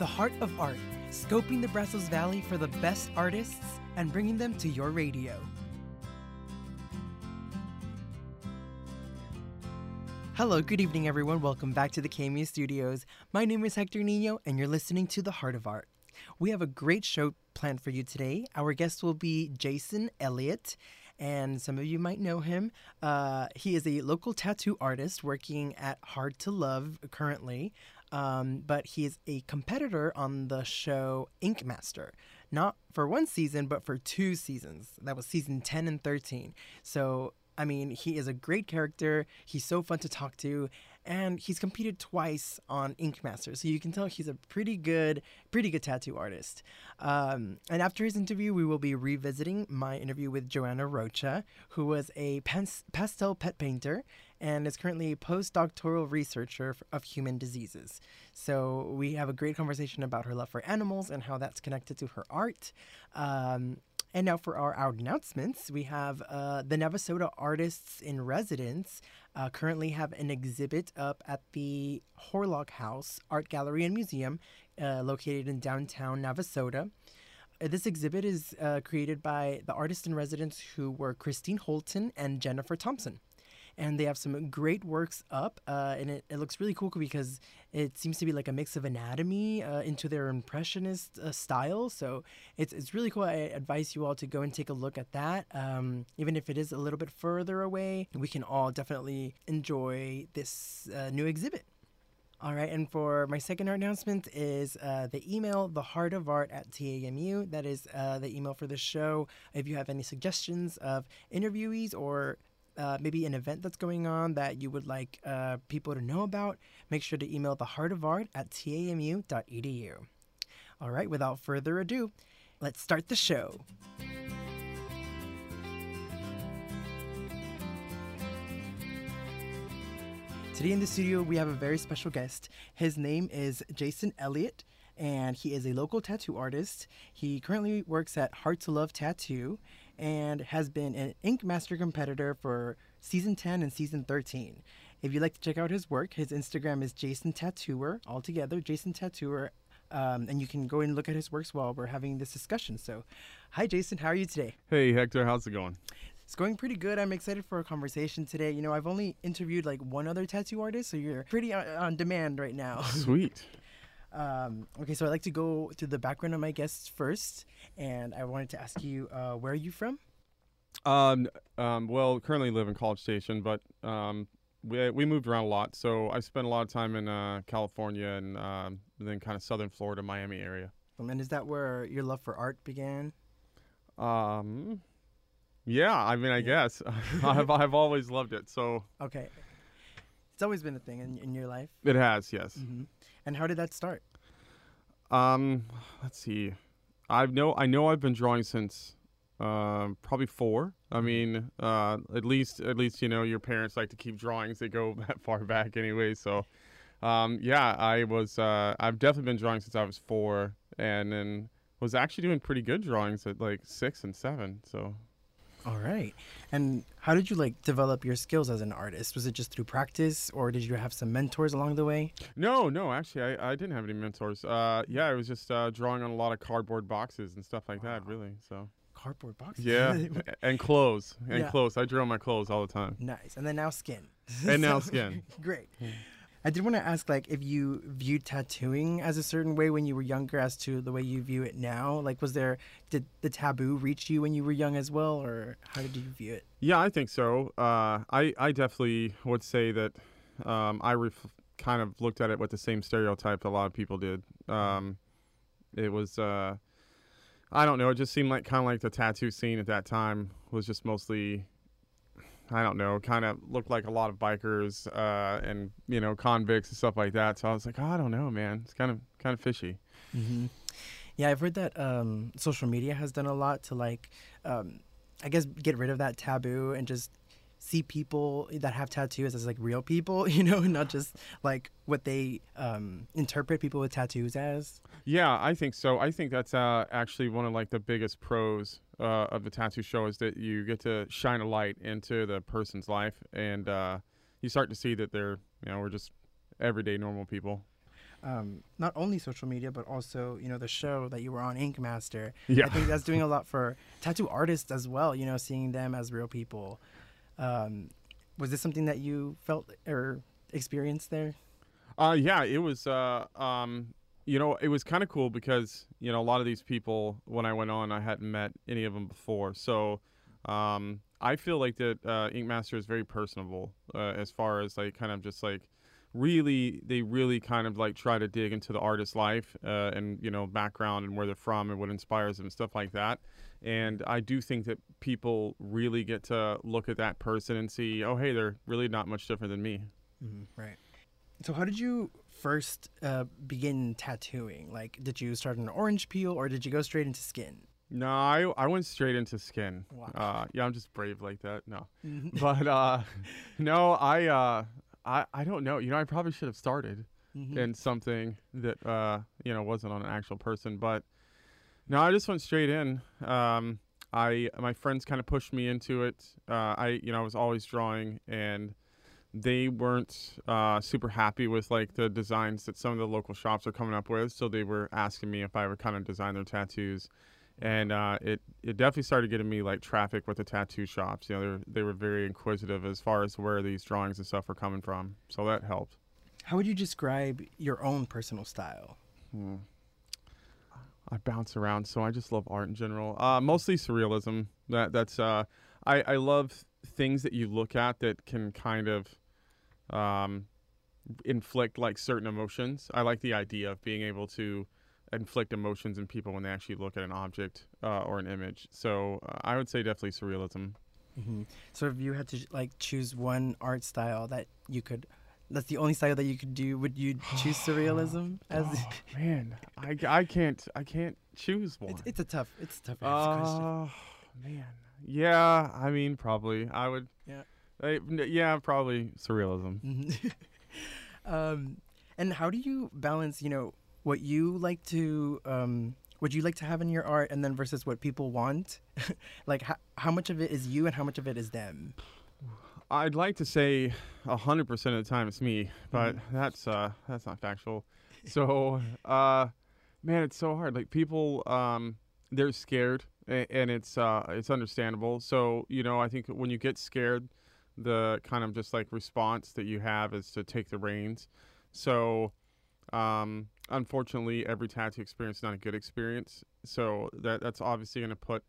The Heart of Art, scoping the Brazos Valley for the best artists and bringing them to your radio. Hello, good evening, everyone. Welcome back to the KAMU Studios. My name is Hector Nino, and you're listening to The Heart of Art. We have a great show planned for you today. Our guest will be Jason Elliott, and some of you might know him. Uh, he is a local tattoo artist working at Hard to Love currently, um, but he is a competitor on the show Ink Master. Not for one season, but for two seasons. That was season 10 and 13. So I mean, he is a great character. He's so fun to talk to, and he's competed twice on Ink Master, so you can tell he's a pretty good, pretty good tattoo artist. Um, and after his interview, we will be revisiting my interview with Joana Rocha, who was a pas- pastel pet painter and is currently a postdoctoral researcher of human diseases. So we have a great conversation about her love for animals and how that's connected to her art. Um, and now for our, our announcements, we have uh, the Navasota Artists in Residence uh, currently have an exhibit up at the Horlock House Art Gallery and Museum uh, located in downtown Navasota. Uh, this exhibit is uh, created by the artists in residence who were Christine Holton and Jennifer Thompson and they have some great works up uh, and it, it looks really cool because it seems to be like a mix of anatomy uh, into their impressionist uh, style so it's, it's really cool i advise you all to go and take a look at that um, even if it is a little bit further away we can all definitely enjoy this uh, new exhibit all right, and for my second announcement is uh, the email, the heart of art at TAMU. That is uh, the email for the show. If you have any suggestions of interviewees or uh, maybe an event that's going on that you would like uh, people to know about, make sure to email the heart of art at tamu.edu. All right, without further ado, let's start the show. Today in the studio, we have a very special guest. His name is Jason Elliott, and he is a local tattoo artist. He currently works at Hard to Love Tattoo and has been an Ink Master competitor for season 10 and season 13. If you'd like to check out his work, his Instagram is Jason Tattooer, altogether, Jason Tattooer. Um, and you can go and look at his works while we're having this discussion. So, hi, Jason. How are you today? Hey, Hector. How's it going? It's going pretty good. I'm excited for a conversation today. You know, I've only interviewed like one other tattoo artist, so you're pretty on, on demand right now. Sweet. Um, okay, so I'd like to go to the background of my guests first, and I wanted to ask you, uh, where are you from? Um, um, well, currently live in College Station, but um, we we moved around a lot. So I spent a lot of time in uh, California and um, then kind of southern Florida, Miami area. Um, and is that where your love for art began? Um, yeah, I mean, I guess I've I've always loved it. So Okay, it's always been a thing in, in your life. it has, yes. hmm And how did that start? Um, let's see. I know I know I've been drawing since um, probably four. I mean, uh, at least at least you know your parents like to keep drawings. They go that far back anyway. So, um, yeah, I was. Uh, I've definitely been drawing since I was four, and then was actually doing pretty good drawings at like six and seven. So, All right. And how did you like develop your skills as an artist? Was it just through practice, or did you have some mentors along the way? no, no, actually, I, I didn't have any mentors. Uh, yeah, I was just uh, drawing on a lot of cardboard boxes and stuff like that. Really. So. Cardboard boxes. Yeah, and clothes and Yeah. clothes. I drew on my clothes all the time. nice. And then now skin. And now skin. Great. I did want to ask, like, if you viewed tattooing as a certain way when you were younger, as to the way you view it now. Like, was there did the taboo reach you when you were young as well, or how did you view it? Yeah, I think so. Uh, I I definitely would say that um, I ref- kind of looked at it with the same stereotype a lot of people did. Um, it was uh, I don't know. It just seemed like kind of like the tattoo scene at that time was just mostly. I don't know, kind of looked like a lot of bikers uh, and you know convicts and stuff like that. So I was like, oh, I don't know, man. It's kind of kind of fishy. Mm-hmm. Yeah, I've heard that um, social media has done a lot to like, um, I guess, get rid of that taboo and just see people that have tattoos as like real people, you know, not just like what they um, interpret people with tattoos as. Yeah, I think so. I think that's uh, actually one of like the biggest pros uh, of the tattoo show is that you get to shine a light into the person's life, and uh, you start to see that they're, you know, we're just everyday normal people. um, not only social media but also you know the show that you were on, Ink Master. Yeah. I think that's doing a lot for tattoo artists as well. You know, seeing them as real people. Um, was this something that you felt or experienced there? Uh, yeah, it was. Uh, um, you know, it was kind of cool because you know a lot of these people when I went on, I hadn't met any of them before. So um, I feel like that uh, Ink Master is very personable uh, as far as like kind of just like really they really kind of like try to dig into the artist's life uh, and you know background and where they're from and what inspires them and stuff like that and i do think that people really get to look at that person and see oh hey they're really not much different than me Mm-hmm. Right. So, how did you first uh, begin tattooing? Like, did you start on an orange peel or did you go straight into skin? no i, I went straight into skin Wow. uh, yeah i'm just brave like that no Mhm. but uh, no i uh, I, I don't know you know i probably should have started Mhm. in something that uh, you know wasn't on an actual person. But no, I just went straight in. Um, I my friends kind of pushed me into it. Uh, I you know I was always drawing, and they weren't uh, super happy with like the designs that some of the local shops are coming up with. So they were asking me if I would kind of design their tattoos. And uh, it, it definitely started getting me like traffic with the tattoo shops. You know, they were, they were very inquisitive as far as where these drawings and stuff were coming from. So that helped. How would you describe your own personal style? Hmm. I bounce around, so I just love art in general. Uh, mostly surrealism. That that's uh, I I love things that you look at that can kind of um, inflict like certain emotions. I like the idea of being able to inflict emotions in people when they actually look at an object uh, or an image. So uh, I would say definitely surrealism. hmm So, if you had to like choose one art style that you could, that's the only style that you could do, would you choose surrealism? As oh, man, I, I can't I can't choose one. it's, it's a tough, it's a tough question. Oh man, yeah. I mean, probably I would. Yeah. I, n- yeah, probably surrealism. Mhm. um, and how do you balance, you know, what you like to, um, what you like to have in your art, and then versus what people want? like, how, how much of it is you, and how much of it is them? I'd like to say hundred percent of the time it's me, but Mhm. that's uh that's not factual. So, uh, man, it's so hard. Like people, um, they're scared, and, and it's uh it's understandable. So you know, I think when you get scared, the kind of just like response that you have is to take the reins. So, um, unfortunately, every tattoo experience is not a good experience. So that that's obviously going to put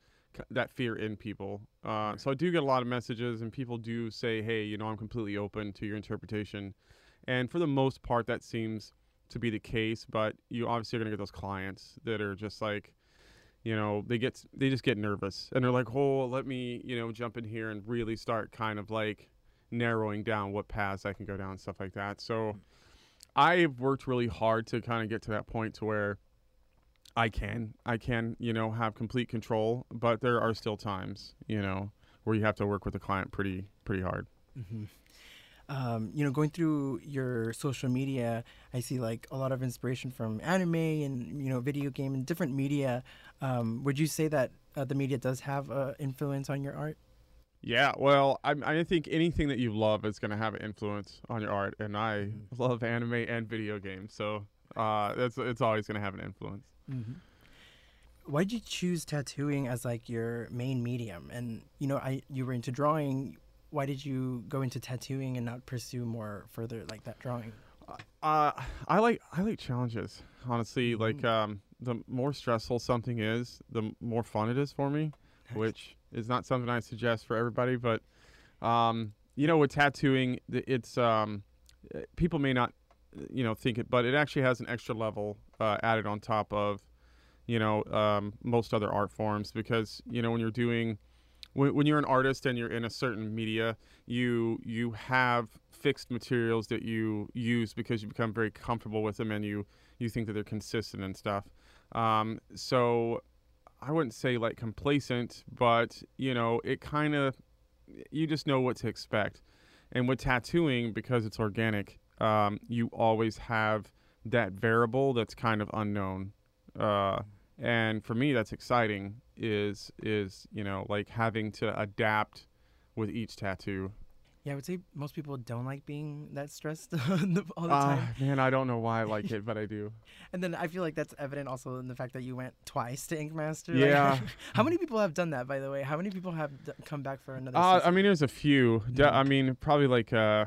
that fear in people. Uh, so I do get a lot of messages, and people do say, "Hey, you know, I'm completely open to your interpretation," and for the most part, that seems to be the case. But you obviously are going to get those clients that are just like, you know, they get they just get nervous, and they're like, "Oh, let me, you know, jump in here and really start kind of like narrowing down what paths I can go down and stuff like that." So. I've worked really hard to kind of get to that point to where I can, I can, you know, have complete control, but there are still times, you know, where you have to work with the client pretty, pretty hard. hmm Um, you know, going through your social media, I see like a lot of inspiration from anime and you know, video game and different media. Um, would you say that uh, the media does have uh, influence on your art? Yeah, well, I, I think anything that you love is going to have an influence on your art, and I Mhm. love anime and video games, so uh, that's it's always going to have an influence. Mm-hmm. Why did you choose tattooing as like your main medium? And you know, I you were into drawing. Why did you go into tattooing and not pursue more further like that drawing? Uh, I like I like challenges. Honestly, like Mhm. um, the more stressful something is, the more fun it is for me. which is not something I suggest for everybody. But um, you know, with tattooing, it's um, uh, people may not, you know, think it, but it actually has an extra level uh, added on top of, you know, um, most other art forms because you know when you're doing. When, when you're an artist and you're in a certain media, you you have fixed materials that you use because you become very comfortable with them and you you think that they're consistent and stuff. Um, so I wouldn't say like complacent, but you know, it kind of you just know what to expect. And with tattooing, because it's organic, um, you always have that variable that's kind of unknown. Uh, and for me, that's exciting. Is is you know like having to adapt with each tattoo. Yeah, I would say most people don't like being that stressed all the all the Uh, man, I don't know why I like it, but I do. And then I feel like that's evident also in the fact that you went twice to Ink Master. Yeah. how many people have done that, by the way? How many people have d- come back for another Uh, I mean, there's a few. De-. I mean, probably like uh,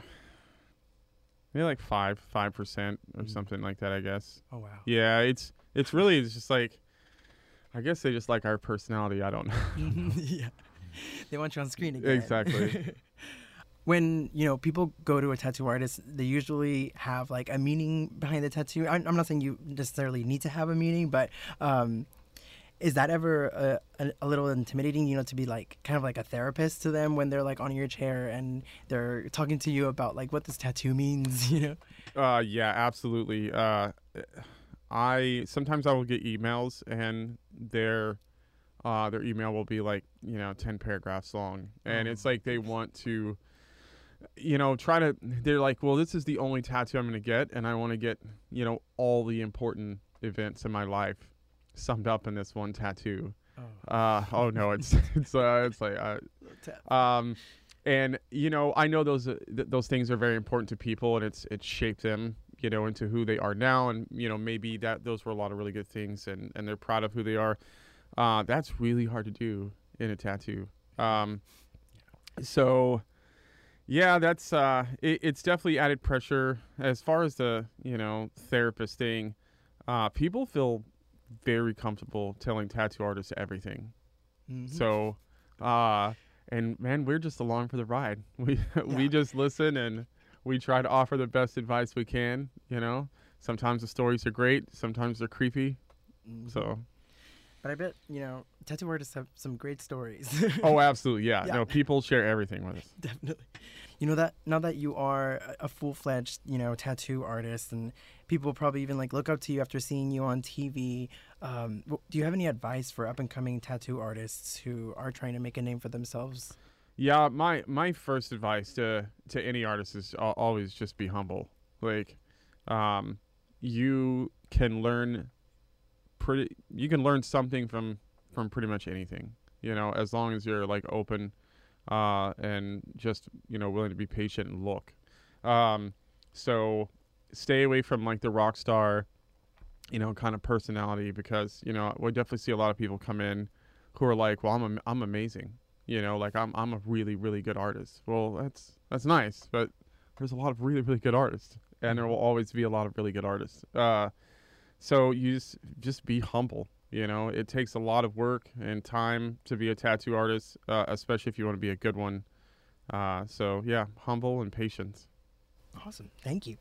maybe like five, five percent or Mhm. something like that. I guess. oh, wow. Yeah, it's it's really it's just like, I guess they just like our personality. I don't know. yeah. They want you on screen again. Exactly. when, you know, people go to a tattoo artist, they usually have like a meaning behind the tattoo. I'm, I'm not saying you necessarily need to have a meaning, but um, is that ever a, a, a little intimidating, you know, to be like kind of like a therapist to them when they're like on your chair and they're talking to you about like what this tattoo means, you know? Uh, yeah, absolutely. Uh, I sometimes I will get emails and their uh, their email will be like you know ten paragraphs long, and Oh it's like they want to, you know, try to. They're like, well, this is the only tattoo I'm gonna get, and I want to get you know all the important events in my life summed up in this one tattoo. Oh. Uh, oh no, it's it's uh, it's like uh, um, and you know, I know those uh, th- those things are very important to people, and it's it's shaped them, you know, into who they are now, and you know, maybe that those were a lot of really good things, and and they're proud of who they are. Uh, that's really hard to do in a tattoo. Um, so, yeah, that's uh, it, it's definitely added pressure as far as the you know therapist thing. Uh, people feel very comfortable telling tattoo artists everything. Mhm. So, uh, and man, we're just along for the ride. We we just listen and we try to offer the best advice we can. You know, sometimes the stories are great, sometimes they're creepy. Mhm. So, But I bet, you know, tattoo artists have some great stories. oh, absolutely, yeah. Yeah. No, people share everything with us. Definitely. You know that now that you are a- a full-fledged, you know, tattoo artist and people probably even like look up to you after seeing you on TV, um, do you have any advice for up and coming tattoo artists who are trying to make a name for themselves? Yeah, my my first advice to to any artist is always just be humble. Like, um, you can learn pretty. You can learn something from from pretty much anything. You know, as long as you're like open, uh, and just you know willing to be patient and look. Um, so stay away from like the rock star, you know, kind of personality because you know we definitely see a lot of people come in who are like, well, I'm am- I'm amazing you know like i'm i'm a really really good artist. Well that's that's nice but there's a lot of really really good artists and there will always be a lot of really good artists. Uh so you just just be humble you know? It takes a lot of work and time to be a tattoo artist uh, especially if you want to be a good one. Uh so yeah humble and patience. Awesome. Thank you.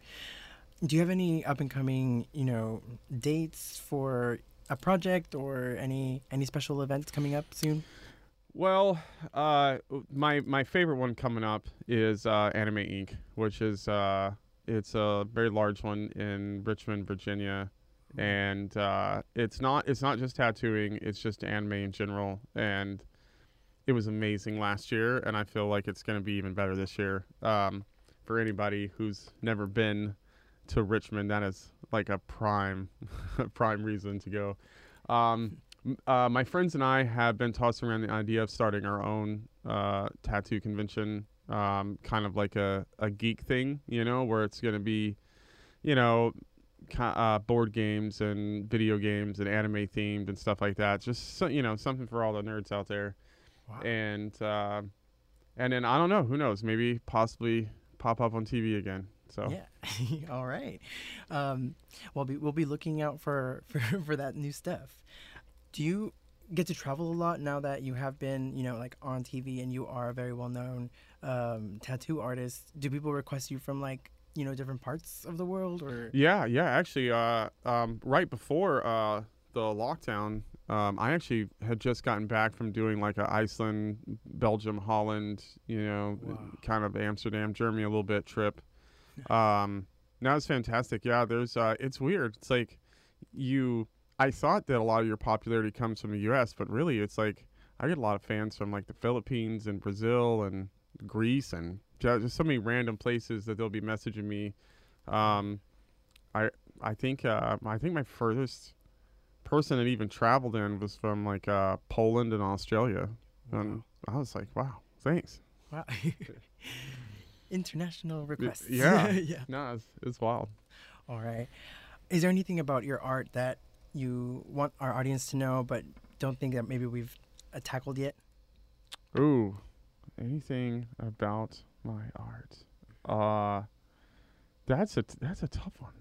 Do you have any up and coming, you know, dates for a project or any any special events coming up soon? Well, uh, my my favorite one coming up is uh, Anime Inc., which is uh, it's a very large one in Richmond, Virginia, and uh, it's not it's not just tattooing; it's just anime in general. And it was amazing last year, and I feel like it's going to be even better this year. Um, for anybody who's never been to Richmond, that is like a prime prime reason to go. Um, uh, my friends and I have been tossing around the idea of starting our own uh, tattoo convention, um, kind of like a, a geek thing, you know, where it's going to be, you know, uh, board games and video games and anime themed and stuff like that. Just so, you know, something for all the nerds out there. Wow. And uh, and then I don't know, who knows? Maybe possibly pop up on TV again. So Yeah. All right. Um, we'll be we'll be looking out for, for for that new stuff. Do you get to travel a lot now that you have been, you know, like on TV and you are a very well known um, tattoo artist? Do people request you from like you know different parts of the world or? Yeah, yeah. Actually, uh, um, right before uh, the lockdown, um, I actually had just gotten back from doing like a Iceland, Belgium, Holland, you know, Wow. kind of Amsterdam, Germany a little bit trip. Um, that was fantastic. Yeah, there's. Uh, it's weird. It's like you. I thought that a lot of your popularity comes from the U.S., but really, it's like I get a lot of fans from like the Philippines and Brazil and Greece and just so many random places that they'll be messaging me. Um, I I think uh, I think my furthest person that even traveled in was from like uh, Poland and Australia, and I was like, wow, thanks. Wow. international requests. yeah. yeah. No, it's, it's wild. All right. Is there anything about your art that you want our audience to know, but don't think that maybe we've uh, tackled yet? Ooh, anything about my art? Uh, that's a that's a tough one.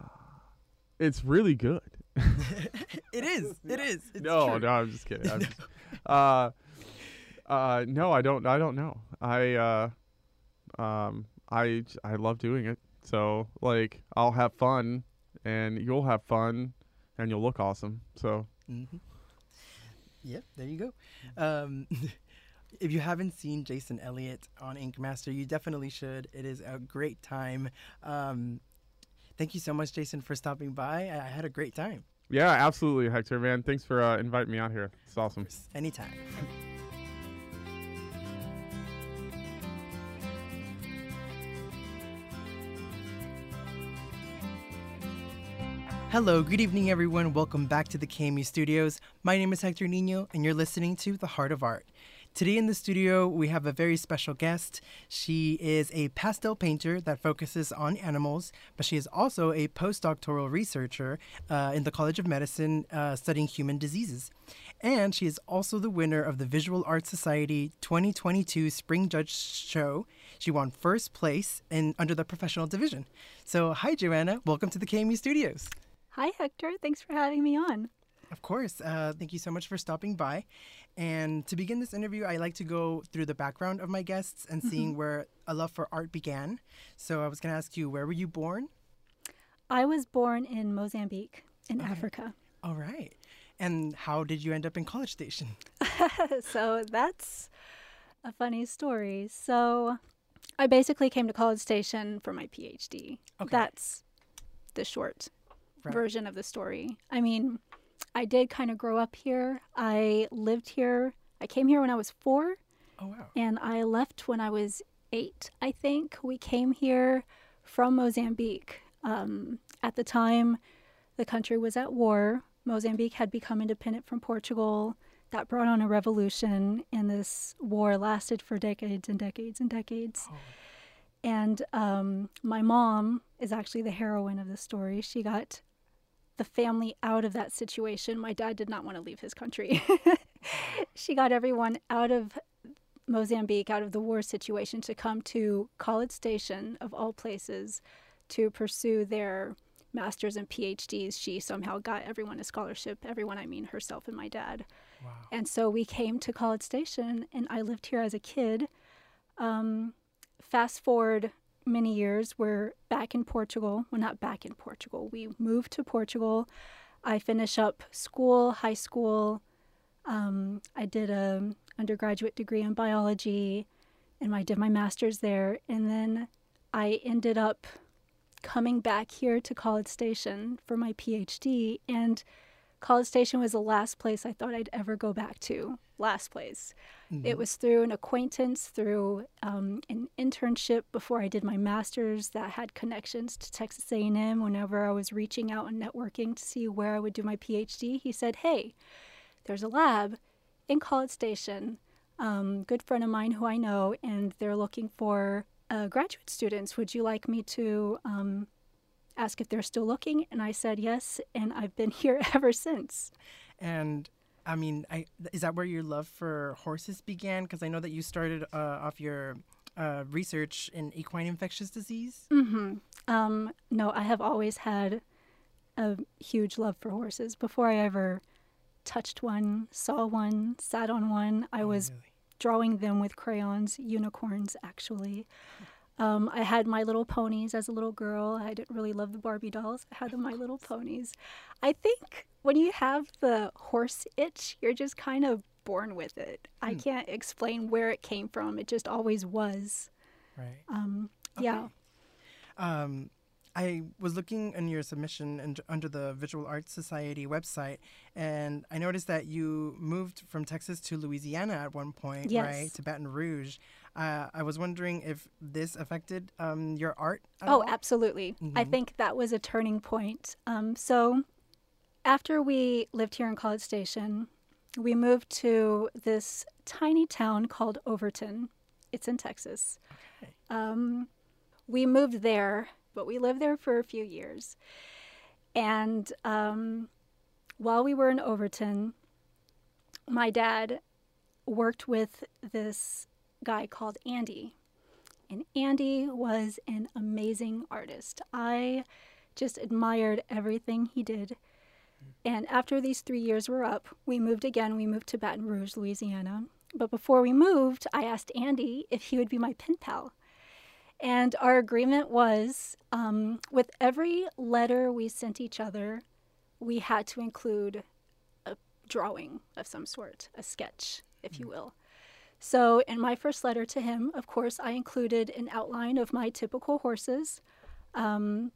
Uh, it's really good. it is. It is. It's no, true. no, I'm just kidding. I'm just, uh, uh, no, I don't. I don't know. I uh, um, I I love doing it. So like, I'll have fun, and you'll have fun, and you'll look awesome. So Mm-hmm. Yep, there you go. Um, if you haven't seen Jason Elliott on Ink Master, you definitely should. It is a great time. Um, thank you so much, Jason, for stopping by. I, I had a great time. yeah, absolutely, Hector. Man, thanks for uh, inviting me out here. It's awesome. Anytime. Hello, good evening, everyone. Welcome back to the KAMU studios. My name is Hector Nino, and you're listening to The Heart of Art. Today in the studio, we have a very special guest. She is a pastel painter that focuses on animals, but she is also a postdoctoral researcher uh, in the College of Medicine uh, studying human diseases. And she is also the winner of the Visual Arts Society 2022 Spring Judge Show. She won first place in under the professional division. So, hi, Joana. Welcome to the KAMU studios. Hi, Hector. Thanks for having me on. Of course. Uh, thank you so much for stopping by. And to begin this interview, I like to go through the background of my guests and seeing where a love for art began. So I was going to ask you, where were you born? I was born in Mozambique, in Okay. Africa. All right. And how did you end up in College Station? so that's a funny story. So I basically came to College Station for my PhD. Okay. That's the short Right. version of the story. I mean, I did kind of grow up here. I lived here. I came here when I was four. Oh, wow. and I left when I was eight, I think. We came here from Mozambique. Um, at the time, the country was at war. Mozambique had become independent from Portugal. That brought on a revolution, and this war lasted for decades and decades and decades. Oh. And um, my mom is actually the heroine of the story. She got the family out of that situation. My dad did not want to leave his country. she got everyone out of Mozambique, out of the war situation, to come to College Station, of all places, to pursue their masters and PhDs. She somehow got everyone a scholarship. Everyone, I mean herself and my dad. Wow. And so we came to College Station, and I lived here as a kid. Um, fast forward many years, we're back in Portugal. Well, not back in Portugal. We moved to Portugal. I finish up school, high school. Um, I did a undergraduate degree in biology, and I did my master's there. And then I ended up coming back here to College Station for my PhD, and College Station was the last place I thought I'd ever go back to. Last place. It was through an acquaintance, through um, an internship before I did my master's that had connections to Texas A&M. Whenever I was reaching out and networking to see where I would do my PhD, he said, "Hey, there's a lab in College Station. Um, good friend of mine who I know, and they're looking for uh, graduate students. Would you like me to um, ask if they're still looking?" And I said yes, and I've been here ever since. And I mean, I, is that where your love for horses began? Because I know that you started uh, off your uh, research in equine infectious disease. hmm Um, no, I have always had a huge love for horses. Before I ever touched one, saw one, sat on one, I was Oh, really? drawing them with crayons, unicorns actually. Um, I had My Little Ponies as a little girl. I didn't really love the Barbie dolls. I had the My Little Ponies. I think when you have the horse itch, you're just kind of born with it. I Hmm. can't explain where it came from. It just always was. right. Um, Yeah. Um, I was looking in your submission and under the Visual Arts Society website, and I noticed that you moved from Texas to Louisiana at one point, right, Yes. to Baton Rouge. Uh, I was wondering if this affected um, your art. Oh, all? absolutely. I Mhm. think that was a turning point. Um, so, after we lived here in College Station, we moved to this tiny town called Overton. It's in Texas. Okay. Um, we moved there, but we lived there for a few years. And um, while we were in Overton, my dad worked with this guy called Andy. And Andy was an amazing artist. I just admired everything he did. And after these three years were up, we moved again. We moved to Baton Rouge, Louisiana. But before we moved, I asked Andy if he would be my pen pal. And our agreement was um, with every letter we sent each other, we had to include a drawing of some sort, a sketch, if you will. So, in my first letter to him, of course, I included an outline of my typical horses. Um,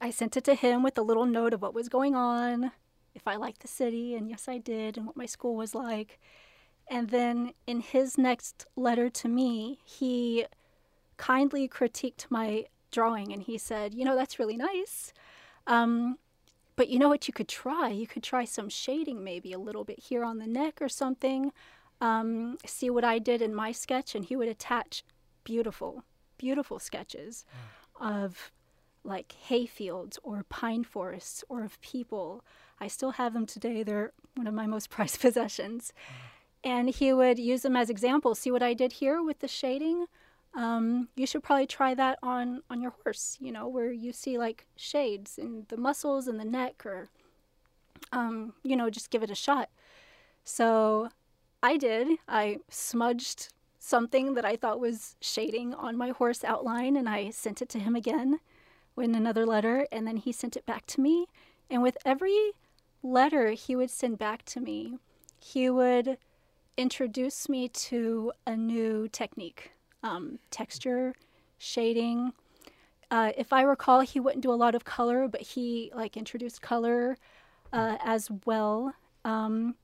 I sent it to him with a little note of what was going on, if I liked the city, and yes, I did, and what my school was like. And then in his next letter to me, he kindly critiqued my drawing and he said, You know, that's really nice. Um, but you know what you could try? You could try some shading, maybe a little bit here on the neck or something. Um, see what I did in my sketch. And he would attach beautiful, beautiful sketches of like hayfields or pine forests or of people. I still have them today. They're one of my most prized possessions. And he would use them as examples. See what I did here with the shading? Um, you should probably try that on on your horse. You know, where you see like shades in the muscles and the neck, or um, you know, just give it a shot. So I did. I smudged something that I thought was shading on my horse outline, and I sent it to him again in another letter, and then he sent it back to me. And with every letter he would send back to me, he would introduce me to a new technique um, texture, shading. Uh, if I recall, he wouldn't do a lot of color, but he like introduced color uh, as well. Um,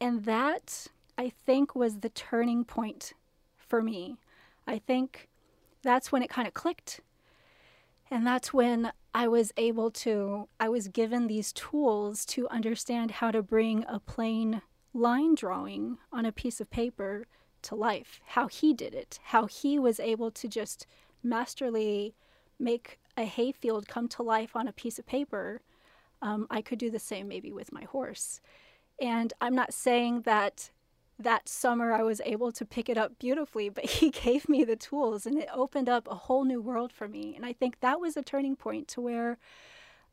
and that I think was the turning point for me. I think that's when it kind of clicked. And that's when I was able to, I was given these tools to understand how to bring a plain line drawing on a piece of paper to life, how he did it, how he was able to just masterly make a hayfield come to life on a piece of paper. Um, I could do the same maybe with my horse. And I'm not saying that that summer I was able to pick it up beautifully, but he gave me the tools and it opened up a whole new world for me. And I think that was a turning point to where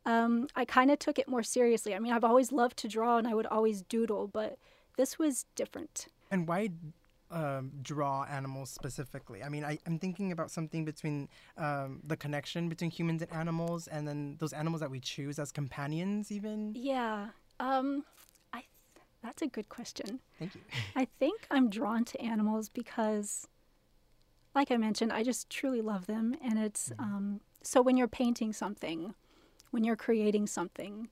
um, I kind of took it more seriously. I mean, I've always loved to draw and I would always doodle, but this was different. And why um, draw animals specifically? I mean, I, I'm thinking about something between um, the connection between humans and animals, and then those animals that we choose as companions, even. Yeah. Um, that's a good question. Thank you. I think I'm drawn to animals because, like I mentioned, I just truly love them. And it's um, so when you're painting something, when you're creating something,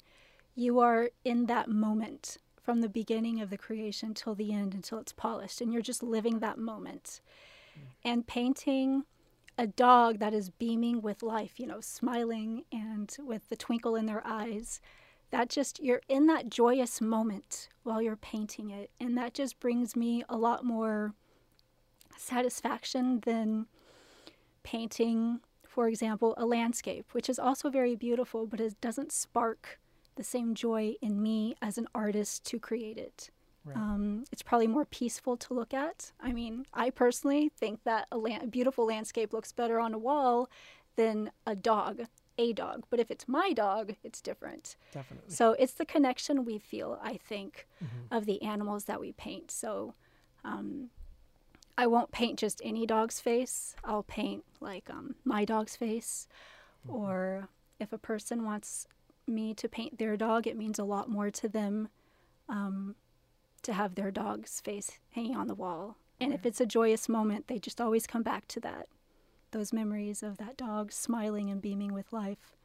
you are in that moment from the beginning of the creation till the end until it's polished. And you're just living that moment. And painting a dog that is beaming with life, you know, smiling and with the twinkle in their eyes. That just, you're in that joyous moment while you're painting it. And that just brings me a lot more satisfaction than painting, for example, a landscape, which is also very beautiful, but it doesn't spark the same joy in me as an artist to create it. Right. Um, it's probably more peaceful to look at. I mean, I personally think that a, la- a beautiful landscape looks better on a wall than a dog, a dog. But if it's my dog, it's different. Definitely. So it's the connection we feel, I think, Mhm. of the animals that we paint. So um, I won't paint just any dog's face. I'll paint like um, my dog's face. Or if a person wants me to paint their dog, it means a lot more to them um, to have their dog's face hanging on the wall. And if it's a joyous moment, they just always come back to that. Those memories of that dog smiling and beaming with life.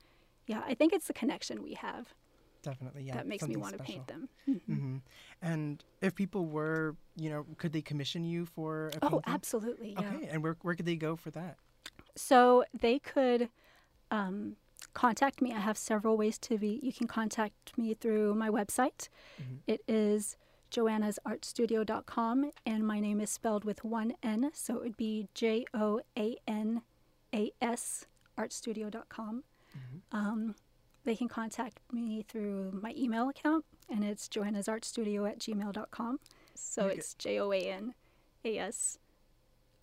Yeah, I think it's the connection we have Definitely. Yeah. that makes me want to paint them. Mhm. hmm And if people were, you know, could they commission you for a Oh, absolutely. Yeah. Okay. And where, where could they go for that? So they could um, contact me. I have several ways to be. You can contact me through my website. Mhm. It is joanasartstudio.com, and my name is spelled with one N, so it would be J O A N A S artstudio.com. Mm-hmm. Um, they can contact me through my email account, and it's joannasartstudio at gmail.com. So Okay. it's J O A N A S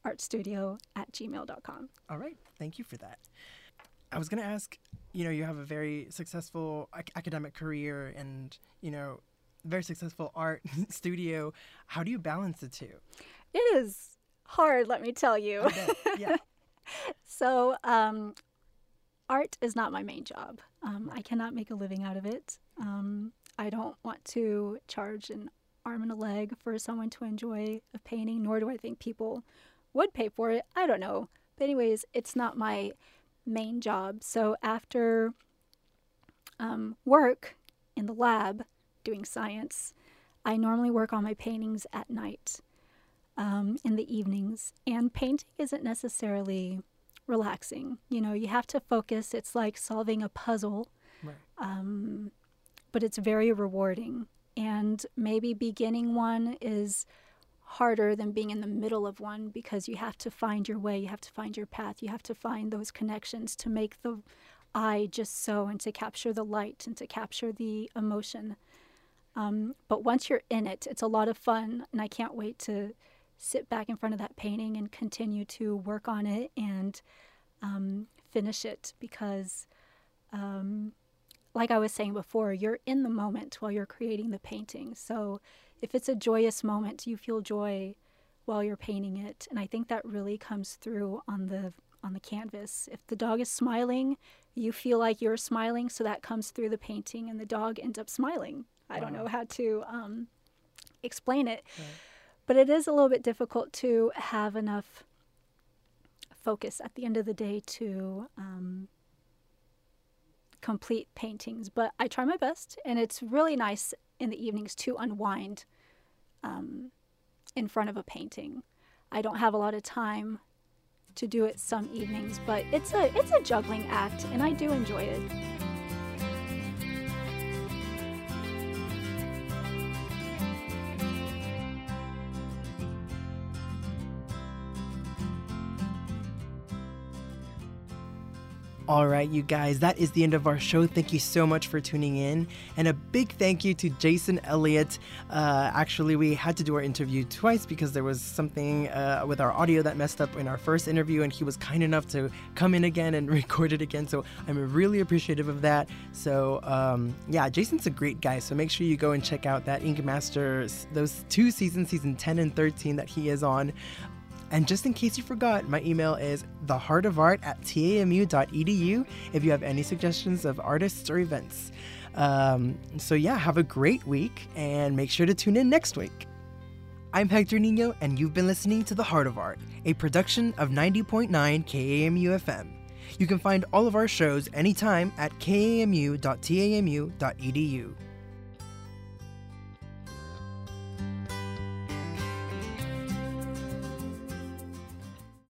artstudio at gmail.com. All right. Thank you for that. I was going to ask, you know, you have a very successful ac- academic career and, you know, very successful art studio. How do you balance the two? It is hard, let me tell you. Yeah. So, um, art is not my main job. Um, I cannot make a living out of it. Um, I don't want to charge an arm and a leg for someone to enjoy a painting, nor do I think people would pay for it. I don't know. But, anyways, it's not my main job. So, after um, work in the lab doing science, I normally work on my paintings at night um, in the evenings. And painting isn't necessarily relaxing. You know, you have to focus. It's like solving a puzzle, Right. um, but it's very rewarding. And maybe beginning one is harder than being in the middle of one because you have to find your way, you have to find your path, you have to find those connections to make the eye just so and to capture the light and to capture the emotion. Um, but once you're in it, it's a lot of fun, and I can't wait to sit back in front of that painting and continue to work on it and um, finish it because, um, like I was saying before, you're in the moment while you're creating the painting. So if it's a joyous moment, you feel joy while you're painting it, and I think that really comes through on the on the canvas. If the dog is smiling, you feel like you're smiling, so that comes through the painting, and the dog ends up smiling. I don't know how to um, explain it, Right. but it is a little bit difficult to have enough focus at the end of the day to um, complete paintings. But I try my best, and it's really nice in the evenings to unwind um, in front of a painting. I don't have a lot of time to do it some evenings, but it's a it's a juggling act, and I do enjoy it. All right, you guys, that is the end of our show. Thank you so much for tuning in. And a big thank you to Jason Elliott. Uh, actually, we had to do our interview twice because there was something uh, with our audio that messed up in our first interview, and he was kind enough to come in again and record it again. So I'm really appreciative of that. So, um, yeah, Jason's a great guy. So make sure you go and check out that Ink Masters, those two seasons, season 10 and 13 that he is on. And just in case you forgot, my email is theheartofart at tamu.edu if you have any suggestions of artists or events. Um, so, yeah, have a great week and make sure to tune in next week. I'm Hector Nino, and you've been listening to The Heart of Art, a production of 90.9 KAMU FM. You can find all of our shows anytime at kamu.tamu.edu.